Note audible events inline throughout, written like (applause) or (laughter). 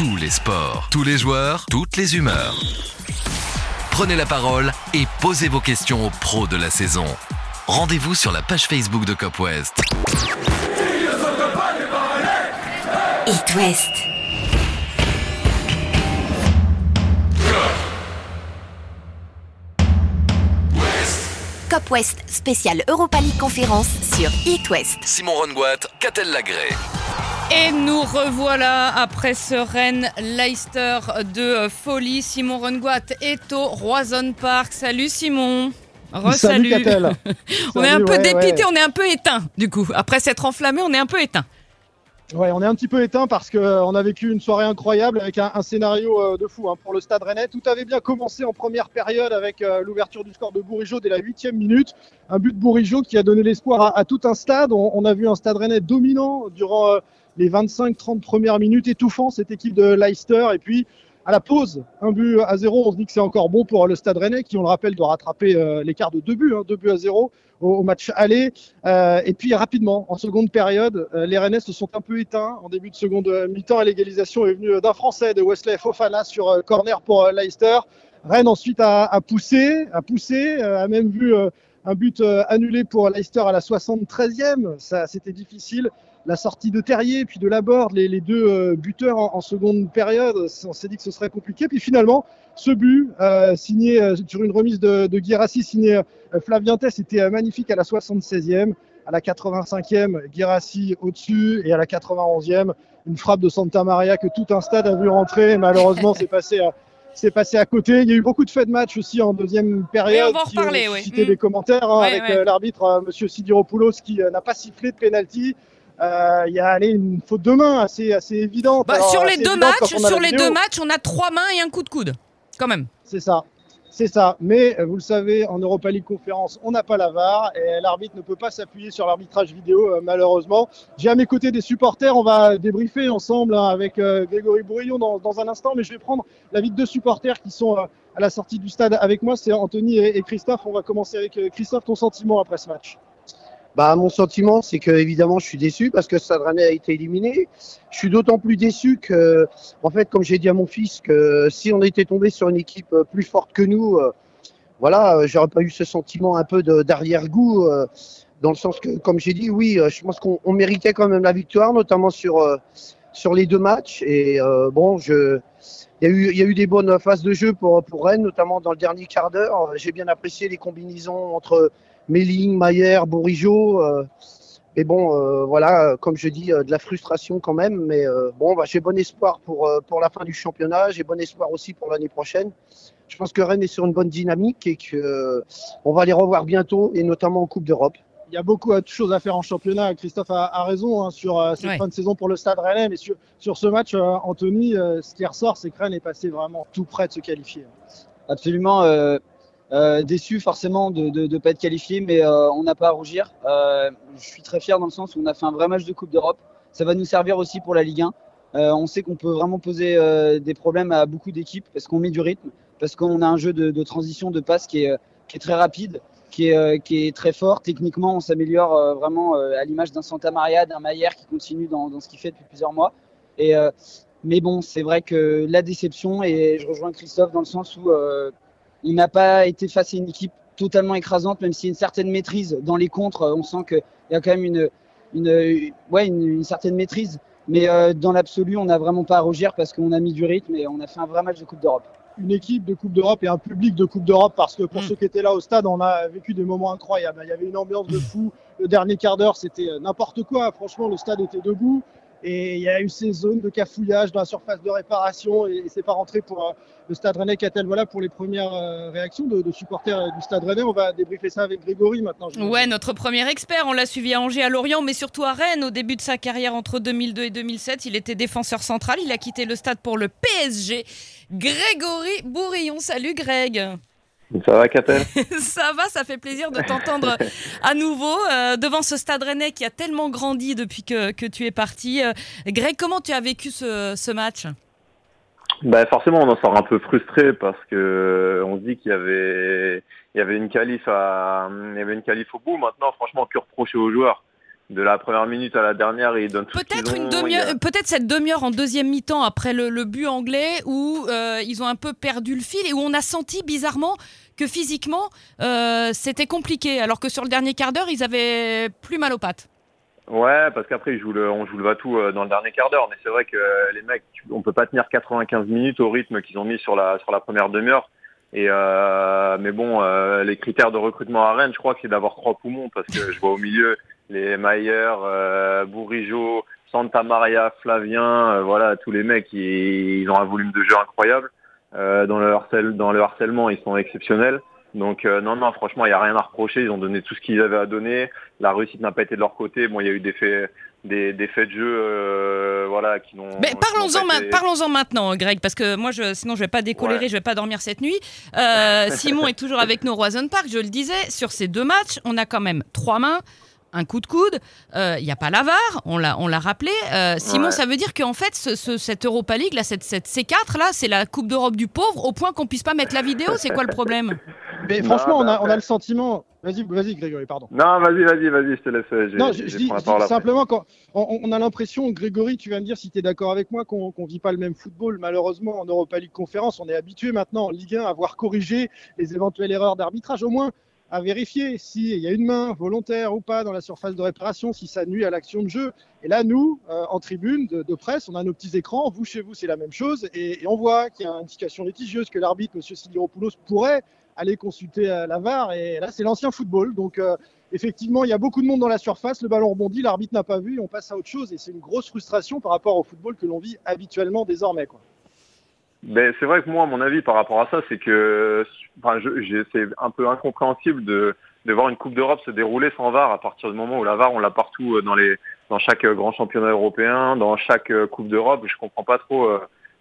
tous les sports, tous les joueurs, toutes les humeurs. Prenez la parole et posez vos questions aux pros de la saison. Rendez-vous sur la page Facebook de Cop West. It West. Cop West spécial Europa League conférence sur It West. Simon Rongoat, Catel Lagré. Et nous revoilà après ce Rennes Leicester de folie. Simon Rongoat est au Roison Park. Salut Simon. Re-salut. (laughs) on est un peu dépité, on est un peu éteint du coup. Après s'être enflammé, on est un peu éteint. Ouais, on est un petit peu éteint parce qu'on a vécu une soirée incroyable avec un, scénario euh, de fou hein, pour le Stade Rennais. Tout avait bien commencé en première période avec euh, l'ouverture du score de Bourigeau dès la huitième minute. Un but de Bourigeau qui a donné l'espoir à, tout un stade. On, a vu un Stade Rennais dominant durant euh, les 25-30 premières minutes, étouffant cette équipe de Leicester. Et puis à la pause, un but à zéro. On se dit que c'est encore bon pour le Stade Rennais qui, on le rappelle, doit rattraper l'écart de deux buts, hein, deux buts à zéro au, match aller. Euh, et puis rapidement, en seconde période, euh, les Rennais se sont un peu éteints. En début de seconde mi-temps, l'égalisation est venue d'un Français, de Wesley Fofana, sur euh, corner pour Leicester. Rennes ensuite a, a poussé, a poussé, a même vu un but annulé pour Leicester à la 73e. Ça, c'était difficile la sortie de Terrier puis de Laborde, les, les deux euh, buteurs en, seconde période, on s'est dit que ce serait compliqué. Puis finalement, ce but euh, signé euh, sur une remise de, de Guirassi, signé Tess, était magnifique à la 76e. À la 85e, Guirassi au-dessus et à la 91e, une frappe de Santa Maria que tout un stade a vu rentrer. Malheureusement, c'est passé à, c'est passé à côté. Il y a eu beaucoup de faits de match aussi en deuxième période. on va en reparler, oui. Citer des commentaires hein, avec l'arbitre Monsieur Sidiropoulos qui n'a pas sifflé de penalty. Euh, il y a allez, une faute de main assez, assez évidente. Bah, sur les, deux matchs, sur les deux matchs, on a trois mains et un coup de coude, quand même. C'est ça. C'est ça. Mais euh, vous le savez, en Europa League Conférence, on n'a pas la VAR et l'arbitre ne peut pas s'appuyer sur l'arbitrage vidéo, euh, malheureusement. J'ai à mes côtés des supporters. On va débriefer ensemble hein, avec Grégory Bourillon dans, dans, un instant, mais je vais prendre l'avis de deux supporters qui sont à la sortie du stade avec moi. C'est Anthony et Christophe. On va commencer avec Christophe. Ton sentiment après ce match? Bah, mon sentiment, c'est que évidemment, je suis déçu parce que Rennais a été éliminé. Je suis d'autant plus déçu que, en fait, comme j'ai dit à mon fils, que si on était tombé sur une équipe plus forte que nous, euh, voilà, j'aurais pas eu ce sentiment un peu d'arrière-goût, euh, dans le sens que, comme j'ai dit, oui, euh, je pense qu'on méritait quand même la victoire, notamment sur sur les deux matchs. Et bon, il y, a eu, il y a eu des bonnes phases de jeu pour, pour Rennes, notamment dans le dernier quart d'heure. J'ai bien apprécié les combinaisons entre Méling, Maillère, Bourigeau. Euh, mais bon, euh, voilà, comme je dis, euh, de la frustration quand même. Mais bon, bah, j'ai bon espoir pour, pour la fin du championnat. J'ai bon espoir aussi pour l'année prochaine. Je pense que Rennes est sur une bonne dynamique et que on va les revoir bientôt, et notamment en Coupe d'Europe. Il y a beaucoup de choses à faire en championnat. Christophe a, raison hein, sur cette fin de saison pour le Stade Rennais. Mais sur, sur ce match, Anthony, ce qui ressort, c'est que Rennes est passé vraiment tout près de se qualifier. Absolument. Euh, déçu forcément de ne pas être qualifié, mais euh, on n'a pas à rougir. Euh, je suis très fier dans le sens où on a fait un vrai match de Coupe d'Europe. Ça va nous servir aussi pour la Ligue 1. on sait qu'on peut vraiment poser des problèmes à beaucoup d'équipes parce qu'on met du rythme, parce qu'on a un jeu de, transition, de passe qui est, très rapide, qui est, qui est, très fort. Techniquement, on s'améliore vraiment à l'image d'un Santa Maria, d'un Maillère qui continue dans, dans ce qu'il fait depuis plusieurs mois. Et, mais bon, c'est vrai que la déception, et je rejoins Christophe dans le sens où il n'a pas été face à une équipe totalement écrasante, même s'il y a une certaine maîtrise dans les contres. On sent qu'il y a quand même une, une, ouais, une, certaine maîtrise. Mais euh, dans l'absolu, on n'a vraiment pas à rougir parce qu'on a mis du rythme et on a fait un vrai match de Coupe d'Europe. Une équipe de Coupe d'Europe et un public de Coupe d'Europe parce que pour mm. ceux qui étaient là au stade, on a vécu des moments incroyables. Il y avait une ambiance de fou. Le dernier quart d'heure, c'était euh, n'importe quoi. Franchement, le stade était debout. Et il y a eu ces zones de cafouillage dans la surface de réparation et, c'est pas rentré pour euh, le Stade Rennais Catel. Voilà pour les premières euh, réactions de, supporters du Stade Rennais. On va débriefer ça avec Grégory maintenant. Ouais, notre premier expert. On l'a suivi à Angers, à Lorient, mais surtout à Rennes. Au début de sa carrière entre 2002 et 2007, il était défenseur central. Il a quitté le stade pour le PSG. Grégory Bourillon. Salut Greg. Ça va, Catel? (laughs) Ça va, ça fait plaisir de t'entendre à nouveau euh, devant ce stade rennais qui a tellement grandi depuis que, que tu es parti. Euh, Greg, comment tu as vécu ce, ce match? Bah forcément, on en sort un peu frustré parce que on se dit qu'il y avait, il y avait une qualif à, il y avait une qualif au bout. Maintenant, franchement, que reprocher aux joueurs de la première minute à la dernière, ils donnent Peut-être une demi-heure, a- peut-être cette demi-heure en deuxième mi-temps après le, le but anglais où euh, ils ont un peu perdu le fil et où on a senti bizarrement que physiquement euh, c'était compliqué, alors que sur le dernier quart d'heure ils avaient plus mal aux pattes. Ouais, parce qu'après, le, on joue le va-tout euh, dans le dernier quart d'heure. Mais c'est vrai que les mecs, on peut pas tenir 95 minutes au rythme qu'ils ont mis sur la, sur la première demi-heure. Et euh, mais bon, les critères de recrutement à Rennes, je crois que c'est d'avoir trois poumons parce que je vois au milieu les Mayer, euh, Bourigeau, Santa Maria, Flavien, euh, voilà, tous les mecs, ils, ils ont un volume de jeu incroyable. Euh, dans le harcèle, dans le harcèlement, ils sont exceptionnels. Donc euh, non, non, franchement, il n'y a rien à reprocher. Ils ont donné tout ce qu'ils avaient à donner. La réussite n'a pas été de leur côté. Bon, il y a eu des faits, des, des faits de jeu, euh, voilà, qui n'ont. Mais parlons-en ma- parlons-en maintenant, Greg, parce que moi, je, sinon, je vais pas décolérer, Ouais. je vais pas dormir cette nuit. Euh, Simon est toujours avec nous au Roison Park. Je le disais, sur ces deux matchs, on a quand même trois mains. Un coup de coude, Euh, il n'y a pas la VAR, on l'a, on l'a rappelé. Euh, Simon, Ouais. ça veut dire qu'en fait, ce, ce- cette Europa League, là, cette, cette C4, là, c'est la Coupe d'Europe du pauvre, au point qu'on puisse pas mettre la vidéo. C'est quoi le problème? Mais Non, franchement, on, bah, a, on a le sentiment. Vas-y, vas-y, Grégory, pardon. Non, vas-y, vas-y, vas-y, je te laisse. Non, je, dis, je simplement qu'on on, on a l'impression, Grégory, tu vas me dire si tu es d'accord avec moi, qu'on ne vit pas le même football. Malheureusement, en Europa League Conférence, on est habitué maintenant en Ligue 1 à voir corriger les éventuelles erreurs d'arbitrage, au moins à vérifier s'il y a une main volontaire ou pas dans la surface de réparation, si ça nuit à l'action de jeu. Et là, nous, euh, en tribune de, presse, on a nos petits écrans. Vous, chez vous, c'est la même chose. Et, on voit qu'il y a une indication litigieuse, que l'arbitre, M. Sidiropoulos, pourrait aller consulter euh, la VAR. Et là, c'est l'ancien football. Donc, euh, effectivement, il y a beaucoup de monde dans la surface. Le ballon rebondit, l'arbitre n'a pas vu, on passe à autre chose. Et c'est une grosse frustration par rapport au football que l'on vit habituellement désormais. Quoi. Ben, c'est vrai que moi, mon avis par rapport à ça, c'est que enfin, c'est un peu incompréhensible de, de voir une Coupe d'Europe se dérouler sans VAR à partir du moment où la VAR, on l'a partout euh, dans, les, dans chaque euh, grand championnat européen, dans chaque euh, Coupe d'Europe. Je comprends pas trop.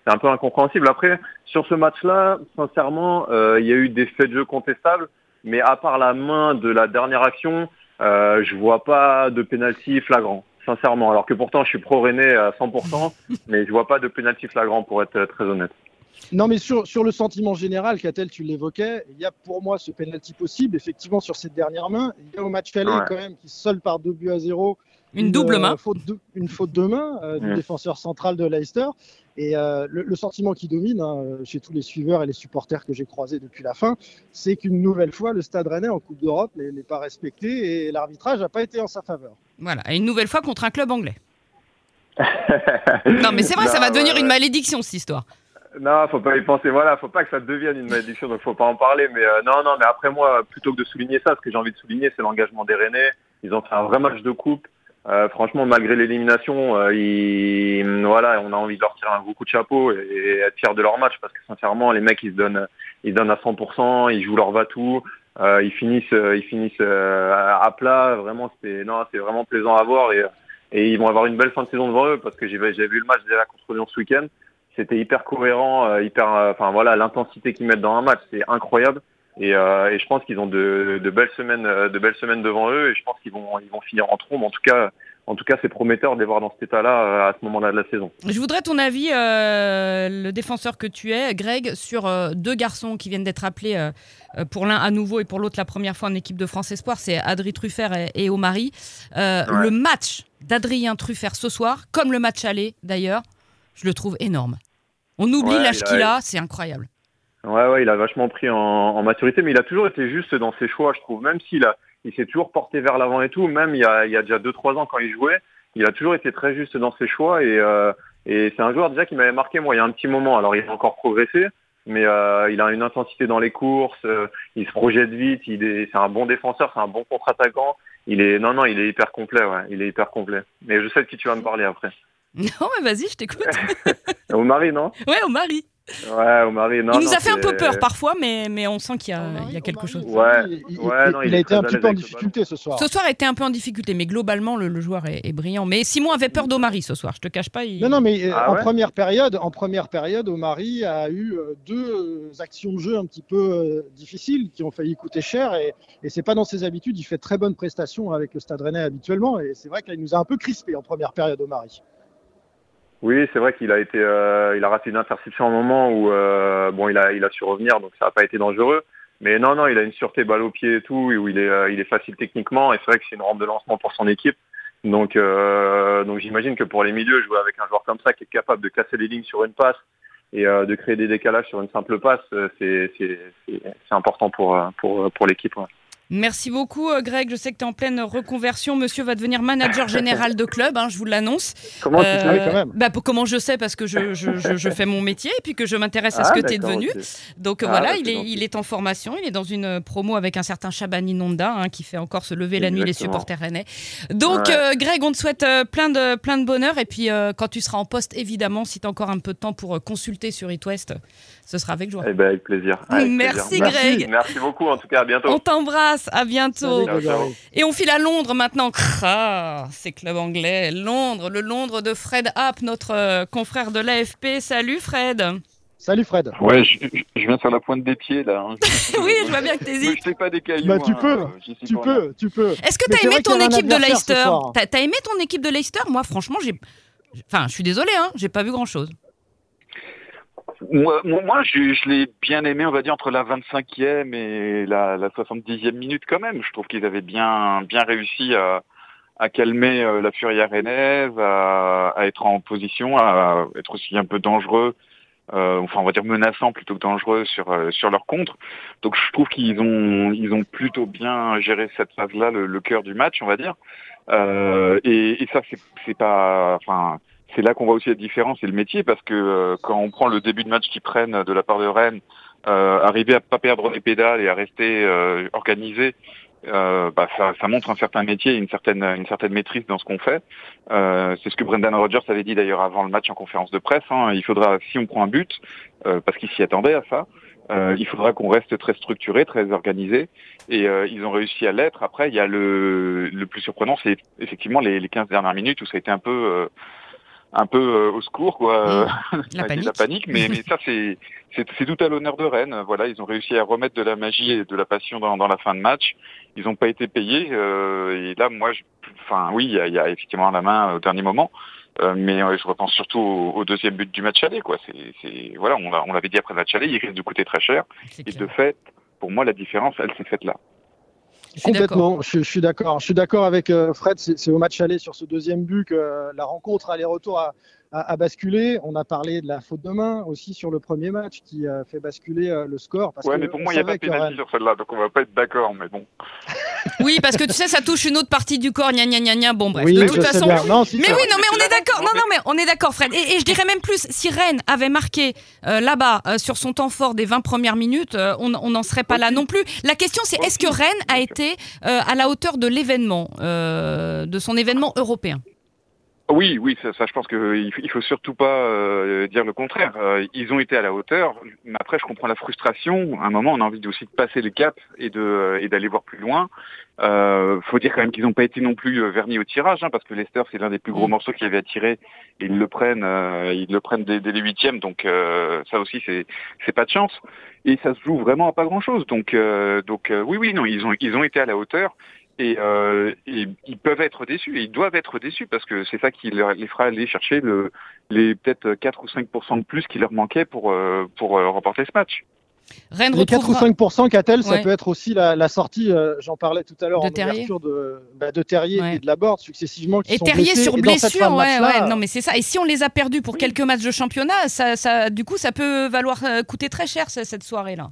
c'est un peu incompréhensible. Après, sur ce match-là, sincèrement, euh, il y a eu des faits de jeu contestables, mais à part la main de la dernière action, euh, je vois pas de pénalty flagrant. Sincèrement, alors que pourtant je suis pro René à 100%, (laughs) mais je vois pas de pénalty flagrant pour être euh, très honnête. Non, mais sur, sur le sentiment général, Catel, tu l'évoquais, il y a pour moi ce penalty possible, effectivement, sur cette dernière main. Il y a au match aller, Ouais. quand même, qui se solde par deux buts à zéro. Une double euh, main. faute de, une faute de main euh, du défenseur central de Leicester. Et euh, le, le sentiment qui domine hein, chez tous les suiveurs et les supporters que j'ai croisés depuis la fin, c'est qu'une nouvelle fois, le Stade Rennais en Coupe d'Europe n'est pas respecté et l'arbitrage n'a pas été en sa faveur. Voilà, et une nouvelle fois contre un club anglais. (laughs) Non, mais c'est vrai, ça va devenir ouais, une malédiction, cette histoire. Non, faut pas y penser. Voilà, faut pas que ça devienne une malédiction, donc faut pas en parler. Mais euh, non, non, mais après moi, plutôt que de souligner ça, ce que j'ai envie de souligner, c'est l'engagement des Rennais. Ils ont fait un vrai match de coupe. Euh, franchement, malgré l'élimination, euh, ils, voilà, on a envie de leur tirer un gros coup de chapeau et, et être fiers de leur match parce que sincèrement, les mecs, ils se donnent, ils se donnent à 100%, ils jouent leur va-tout, euh, ils finissent, euh, ils finissent euh, à plat. Vraiment, c'est, non, c'est vraiment plaisant à voir et, et ils vont avoir une belle fin de saison devant eux parce que j'ai, vu le match déjà contre Lyon ce week-end c'était hyper cohérent, euh, hyper, enfin voilà, l'intensité qu'ils mettent dans un match, c'est incroyable. Et, euh, et je pense qu'ils ont de, de belles semaines, de belles semaines devant eux, et je pense qu'ils vont, ils vont finir en trombe. En tout cas, en tout cas, c'est prometteur de les voir dans cet état-là euh, à ce moment-là de la saison. Je voudrais ton avis, euh, le défenseur que tu es, Greg, sur euh, deux garçons qui viennent d'être appelés euh, pour l'un à nouveau et pour l'autre la première fois en équipe de France Espoir, c'est Adrien Truffert et, et Omari. Euh, Ouais. Le match d'Adrien Truffert ce soir, comme le match aller d'ailleurs, je le trouve énorme. On oublie Ouais, l'âge a- qu'il a, c'est incroyable. Ouais, ouais, il a vachement pris en, en maturité, mais il a toujours été juste dans ses choix, je trouve. Même s'il a, il s'est toujours porté vers l'avant et tout. Même il y a, il y a déjà deux trois ans quand il jouait, il a toujours été très juste dans ses choix et, euh, et c'est un joueur déjà qui m'avait marqué moi il y a un petit moment. Alors il a encore progressé, mais euh, il a une intensité dans les courses, euh, il se projette vite, il est, c'est un bon défenseur, c'est un bon contre-attaquant. Il est, non non, il est hyper complet, ouais, il est hyper complet. Mais je sais de qui tu vas me parler après. (laughs) Non, mais vas-y, je t'écoute. (laughs) Omari, non? Ouais, Omari. Ouais, Omari, non. il nous non, a fait un peu peur parfois, mais, mais on sent qu'il y a, Omari, il y a quelque Omari, chose. il- Ouais, il, il- ouais, non, il il a été un petit peu en difficulté ce soir. Ce soir a été un peu en difficulté, mais globalement, le, le joueur est, est brillant. Mais Simon avait peur d'Omari ce soir, je te cache pas. il- Non, non, mais euh, Ah en ouais première période, en première période, Omari a eu euh, deux euh, actions de jeu un petit peu difficiles qui ont failli coûter cher et, et c'est pas dans ses habitudes. Il fait très bonnes prestations avec le Stade Rennais habituellement et c'est vrai qu'il nous a un peu crispé en première période, Omari. Oui, c'est vrai qu'il a été, euh, il a raté une interception au moment où, euh, bon, il a, il a su revenir, donc ça n'a pas été dangereux. Mais non, non, il a une sûreté balle au pied et tout, et où il est, euh, il est facile techniquement, et c'est vrai que c'est une rampe de lancement pour son équipe. Donc, euh, donc j'imagine que pour les milieux, jouer avec un joueur comme ça qui est capable de casser les lignes sur une passe et euh, de créer des décalages sur une simple passe, euh, c'est important pour, pour, pour l'équipe. Ouais. Merci beaucoup, euh, Greg. Je sais que tu es en pleine reconversion. Monsieur va devenir manager général de club, hein, je vous l'annonce. Comment Euh, tu sais quand même. bah, Comment je sais? Parce que je, je, je- je fais mon métier et puis que je m'intéresse à Ah, ce que tu es devenu. Donc Ah, voilà, bah, il est, gentil. il est en formation. Il est dans une euh, promo avec un certain Shabani Nonda hein, qui fait encore se lever la nuit les supporters rennais. Donc, Ouais. euh, Greg, on te souhaite plein, de, plein de bonheur. Et puis, euh, quand tu seras en poste, évidemment, si tu as encore un peu de temps pour consulter sur It West, ce sera avec joie. Eh ben, avec plaisir. Avec Merci, plaisir. Greg. Merci beaucoup, en tout cas, à bientôt. On t'embrasse. À bientôt. Salut, Ciao. Et on file à Londres maintenant. Ah, c'est club anglais. Londres, le Londres de Fred Happ, notre euh, confrère de l'AFP. Salut Fred. Salut Fred. Ouais, je, je- je viens sur la pointe des pieds là. hein. (laughs) oui, je vois bien que t'hésites. (laughs) jetez pas des cailloux. Bah, tu hein, peux, suis Tu rien. peux, tu peux. Est-ce que t'as aimé y ton équipe de Leicester. T'as t'as aimé ton équipe de Leicester? Moi, franchement, j'ai. Enfin, je suis désolé, hein, j'ai pas vu grand chose. Moi, moi, je, je l'ai bien aimé, on va dire, entre la 25e et la, la 70e minute quand même. Je trouve qu'ils avaient bien, bien réussi à, à calmer euh, la furie rennaise, à, à être en position, à être aussi un peu dangereux, euh, enfin on va dire menaçant plutôt que dangereux sur, euh, sur leur contre. Donc je trouve qu'ils ont, ils ont plutôt bien géré cette phase-là, le, le cœur du match, on va dire. Euh, et, et ça, c'est c'est pas, enfin, c'est là qu'on voit aussi la différence et le métier, parce que euh, quand on prend le début de match qu'ils prennent de la part de Rennes, euh, arriver à pas perdre les pédales et à rester euh, organisé, euh, bah, ça, ça montre un certain métier une certaine, une certaine maîtrise dans ce qu'on fait. Euh, c'est ce que Brendan Rodgers avait dit d'ailleurs avant le match en conférence de presse. hein. Il faudra, si on prend un but, euh, parce qu'il s'y attendait à ça, euh, il faudra qu'on reste très structuré, très organisé. Et euh, ils ont réussi à l'être. Après, il y a le, le plus surprenant, c'est effectivement les, les 15 dernières minutes où ça a été un peu, euh, un peu euh, au secours, quoi. La (laughs) avec panique. La panique, mais, mais ça c'est c'est tout à l'honneur de Rennes. Voilà, ils ont réussi à remettre de la magie et de la passion dans, dans la fin de match. Ils n'ont pas été payés. euh, et là, moi, je, enfin oui, il y a, y a effectivement la main au dernier moment. Euh, mais euh, je repense surtout au, au deuxième but du match aller. Quoi. C'est, voilà, on, l'a- l'avait dit après le match aller, il risque de coûter très cher. Et clair. de fait, pour moi, la différence, elle s'est faite là. Je suis d'accord. Complètement, je, je suis d'accord. Je suis d'accord avec euh, Fred. C'est c'est au match aller sur ce deuxième but que euh, la rencontre aller-retour a, a- a basculé. On a parlé de la faute de main aussi sur le premier match qui a fait basculer euh, le score. Parce ouais, que mais pour moi, il n'y a pas de Rennes- sur celle-là, donc on va pas être d'accord. Mais bon, (laughs) Oui, parce que tu sais, ça touche une autre partie du corps. Gna gna gna gna. Bon, bref. Oui, de toute façon. bien. Non, si, Mais oui, non, mais on est d'accord. Non, non, mais on est d'accord, Fred. Et, et je dirais même plus, si Rennes avait marqué euh, là-bas euh, sur son temps fort des 20 premières minutes, euh, on n'en serait pas là non plus. La question, c'est est-ce que Rennes a été à la hauteur de l'événement, de son événement européen? Oui, oui, ça, ça, je pense qu'il il faut surtout pas euh, dire le contraire. Euh, ils ont été à la hauteur, mais après je comprends la frustration. À un moment, on a envie aussi de passer le cap et de et d'aller voir plus loin. Euh, faut dire quand même qu'ils n'ont pas été non plus euh, vernis au tirage, hein, parce que Leicester c'est l'un des plus gros Mm. morceaux qu'ils avaient à tirer. Et ils le prennent, euh, ils le prennent dès, dès les huitièmes, donc euh, ça aussi c'est c'est pas de chance. Et ça se joue vraiment à pas grand chose. Donc euh, donc euh, oui, oui, non, ils ont ils ont été à la hauteur. Et, euh, et ils peuvent être déçus, et ils doivent être déçus parce que c'est ça qui les fera aller chercher le, les peut-être 4 ou 5% de plus qui leur manquait pour, euh, pour euh, remporter ce match. Rennes Les 4 ou retrouvera... 5 qu'a-t-elle Ça peut être aussi la, la sortie, euh, j'en parlais tout à l'heure, De en Terrier. ouverture de, bah, de Terrier Ouais. et de la Borde successivement. Qui Et sont Terrier blessés. sur Et blessure, ouais, ouais, non mais c'est ça. Et si on les a perdus pour quelques matchs de championnat, ça, ça, du coup, ça peut valoir euh, coûter très cher ce- cette soirée-là.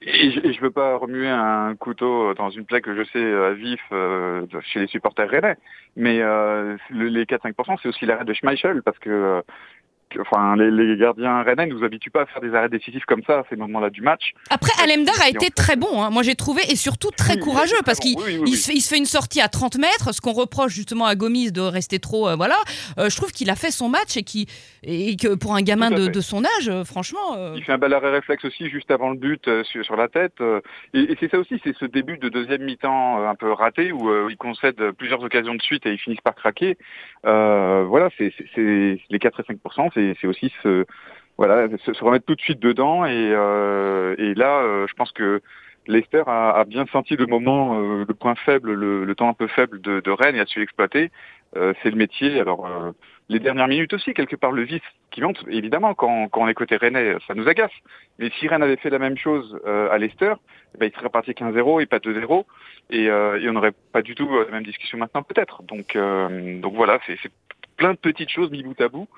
Et je, je veux pas remuer un couteau dans une plaie que je sais à vif euh, chez les supporters rennais, mais euh, le- les 4-5% c'est aussi l'arrêt de Schmeichel parce euh, que- enfin les, les gardiens rennais ne nous habituent pas à faire des arrêts décisifs comme ça à ces moments-là du match. Après, Alemdar a été très bon, hein. moi j'ai trouvé, et surtout très Oui, il courageux, parce qu'il. Oui, oui, il se, fait, il se fait une sortie à 30 mètres, ce qu'on reproche justement à Gomis de rester trop, euh, voilà. Euh, je trouve qu'il a fait son match et, qui, et que pour un gamin de, son âge, euh, franchement... Il fait un bel arrêt réflexe aussi juste avant le but sur, sur la tête. et et c'est ça aussi, c'est ce début de deuxième mi-temps un peu raté où ils concèdent plusieurs occasions de suite et ils finissent par craquer. Voilà, c'est- les 4 et 5 c'est aussi se, remettre tout de suite dedans et, euh, là, euh, je pense que Leicester a, bien senti le moment, euh, le point faible, le, temps un peu faible de, Rennes et a su l'exploiter. C'est le métier. Alors, les dernières minutes aussi, quelque part, le vice qui monte. Évidemment, quand, on est côté Rennais, ça nous agace. Mais si Rennes avait fait la même chose à Leicester, eh ben, il serait parti 15-0 et pas 2-0. Et, et on n'aurait pas du tout la même discussion maintenant, peut-être. Donc, donc voilà, c'est plein de petites choses mis bout à bout.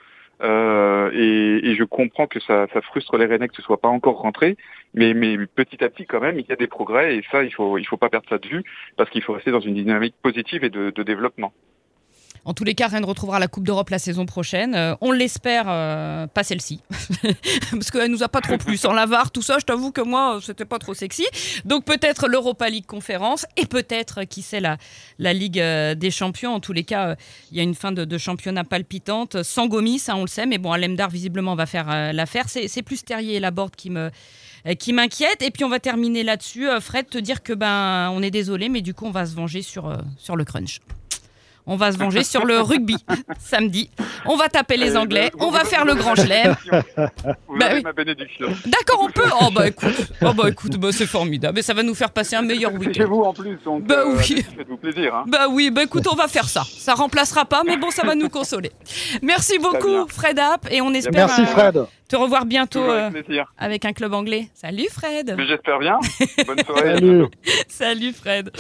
Euh, et, je comprends que ça, ça frustre les Rennais que ce soit pas encore rentré, mais, petit à petit quand même, il y a des progrès et ça, il faut, il faut pas perdre ça de vue parce qu'il faut rester dans une dynamique positive et de développement. En tous les cas, Rennes retrouvera la Coupe d'Europe la saison prochaine. Euh, on l'espère, euh, pas celle-ci, (laughs) parce qu'elle nous a pas trop plu. Sans la VAR, tout ça, je t'avoue que moi, c'était pas trop sexy. Donc peut-être l'Europa League conférence et peut-être, qui sait, la, la Ligue euh, des Champions. En tous les cas, euh, il y a une fin de, championnat palpitante, sans Gomis, ça on le sait, mais bon, Alemdar visiblement va faire euh, l'affaire. C'est plus Terrier et Laborde qui me euh, qui m'inquiète. Et puis on va terminer là-dessus. Euh, Fred, te dire que ben on est désolé, mais du coup on va se venger sur, euh, sur le crunch. On va se venger sur le rugby (laughs) samedi. On va taper les Euh, Anglais. vous- On va faire le grand chelem. Bah oui. ma bénédiction. D'accord, on peut. Oh bah écoute, oh bah écoute, bah, c'est formidable. Mais ça va nous faire passer un meilleur C'est chez week-end. vous en plus, donc Bah euh, oui. faites-vous plaisir. Hein. Bah oui, bah écoute, on va faire ça. Ça remplacera pas, mais bon, ça va nous consoler. Merci beaucoup. Fred App, et on espère Merci euh, Fred. Te revoir bientôt euh, avec un club anglais. Salut Fred. J'espère bien. Bonne soirée. à (laughs) Salut. Salut Fred.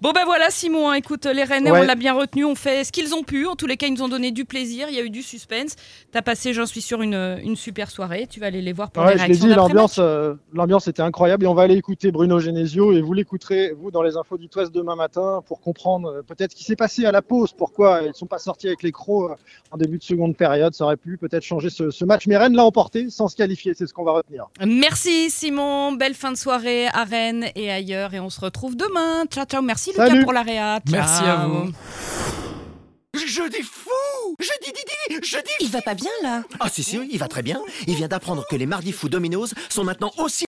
Bon ben voilà Simon, hein, écoute, les Rennais, Ouais. on l'a bien retenu, on fait ce qu'ils ont pu. En tous les cas, ils nous ont donné du plaisir, il y a eu du suspense. T'as passé, j'en suis sûr, une, une super soirée. Tu vas aller les voir pour Ouais, les je l'ai réactions dit, d'après-match. l'ambiance, euh, l'ambiance était incroyable et on va aller écouter Bruno Genesio et vous l'écouterez, vous, dans les infos du Ouest demain matin pour comprendre euh, peut-être ce qui s'est passé à la pause, pourquoi ils ne sont pas sortis avec les crocs euh, en début de seconde période. Ça aurait pu peut-être changer ce, ce match, mais Rennes l'a emporté sans se qualifier, c'est ce qu'on va retenir. Merci Simon, belle fin de soirée à Rennes et ailleurs et on se retrouve demain. Ciao ciao, merci Lucas Salut. pour la réa. Merci à vous. Je dis fou Je dis dis dis Je dis Il va pas bien là Ah si si, il va très bien. Il vient d'apprendre que les mardis fous Domino's sont maintenant aussi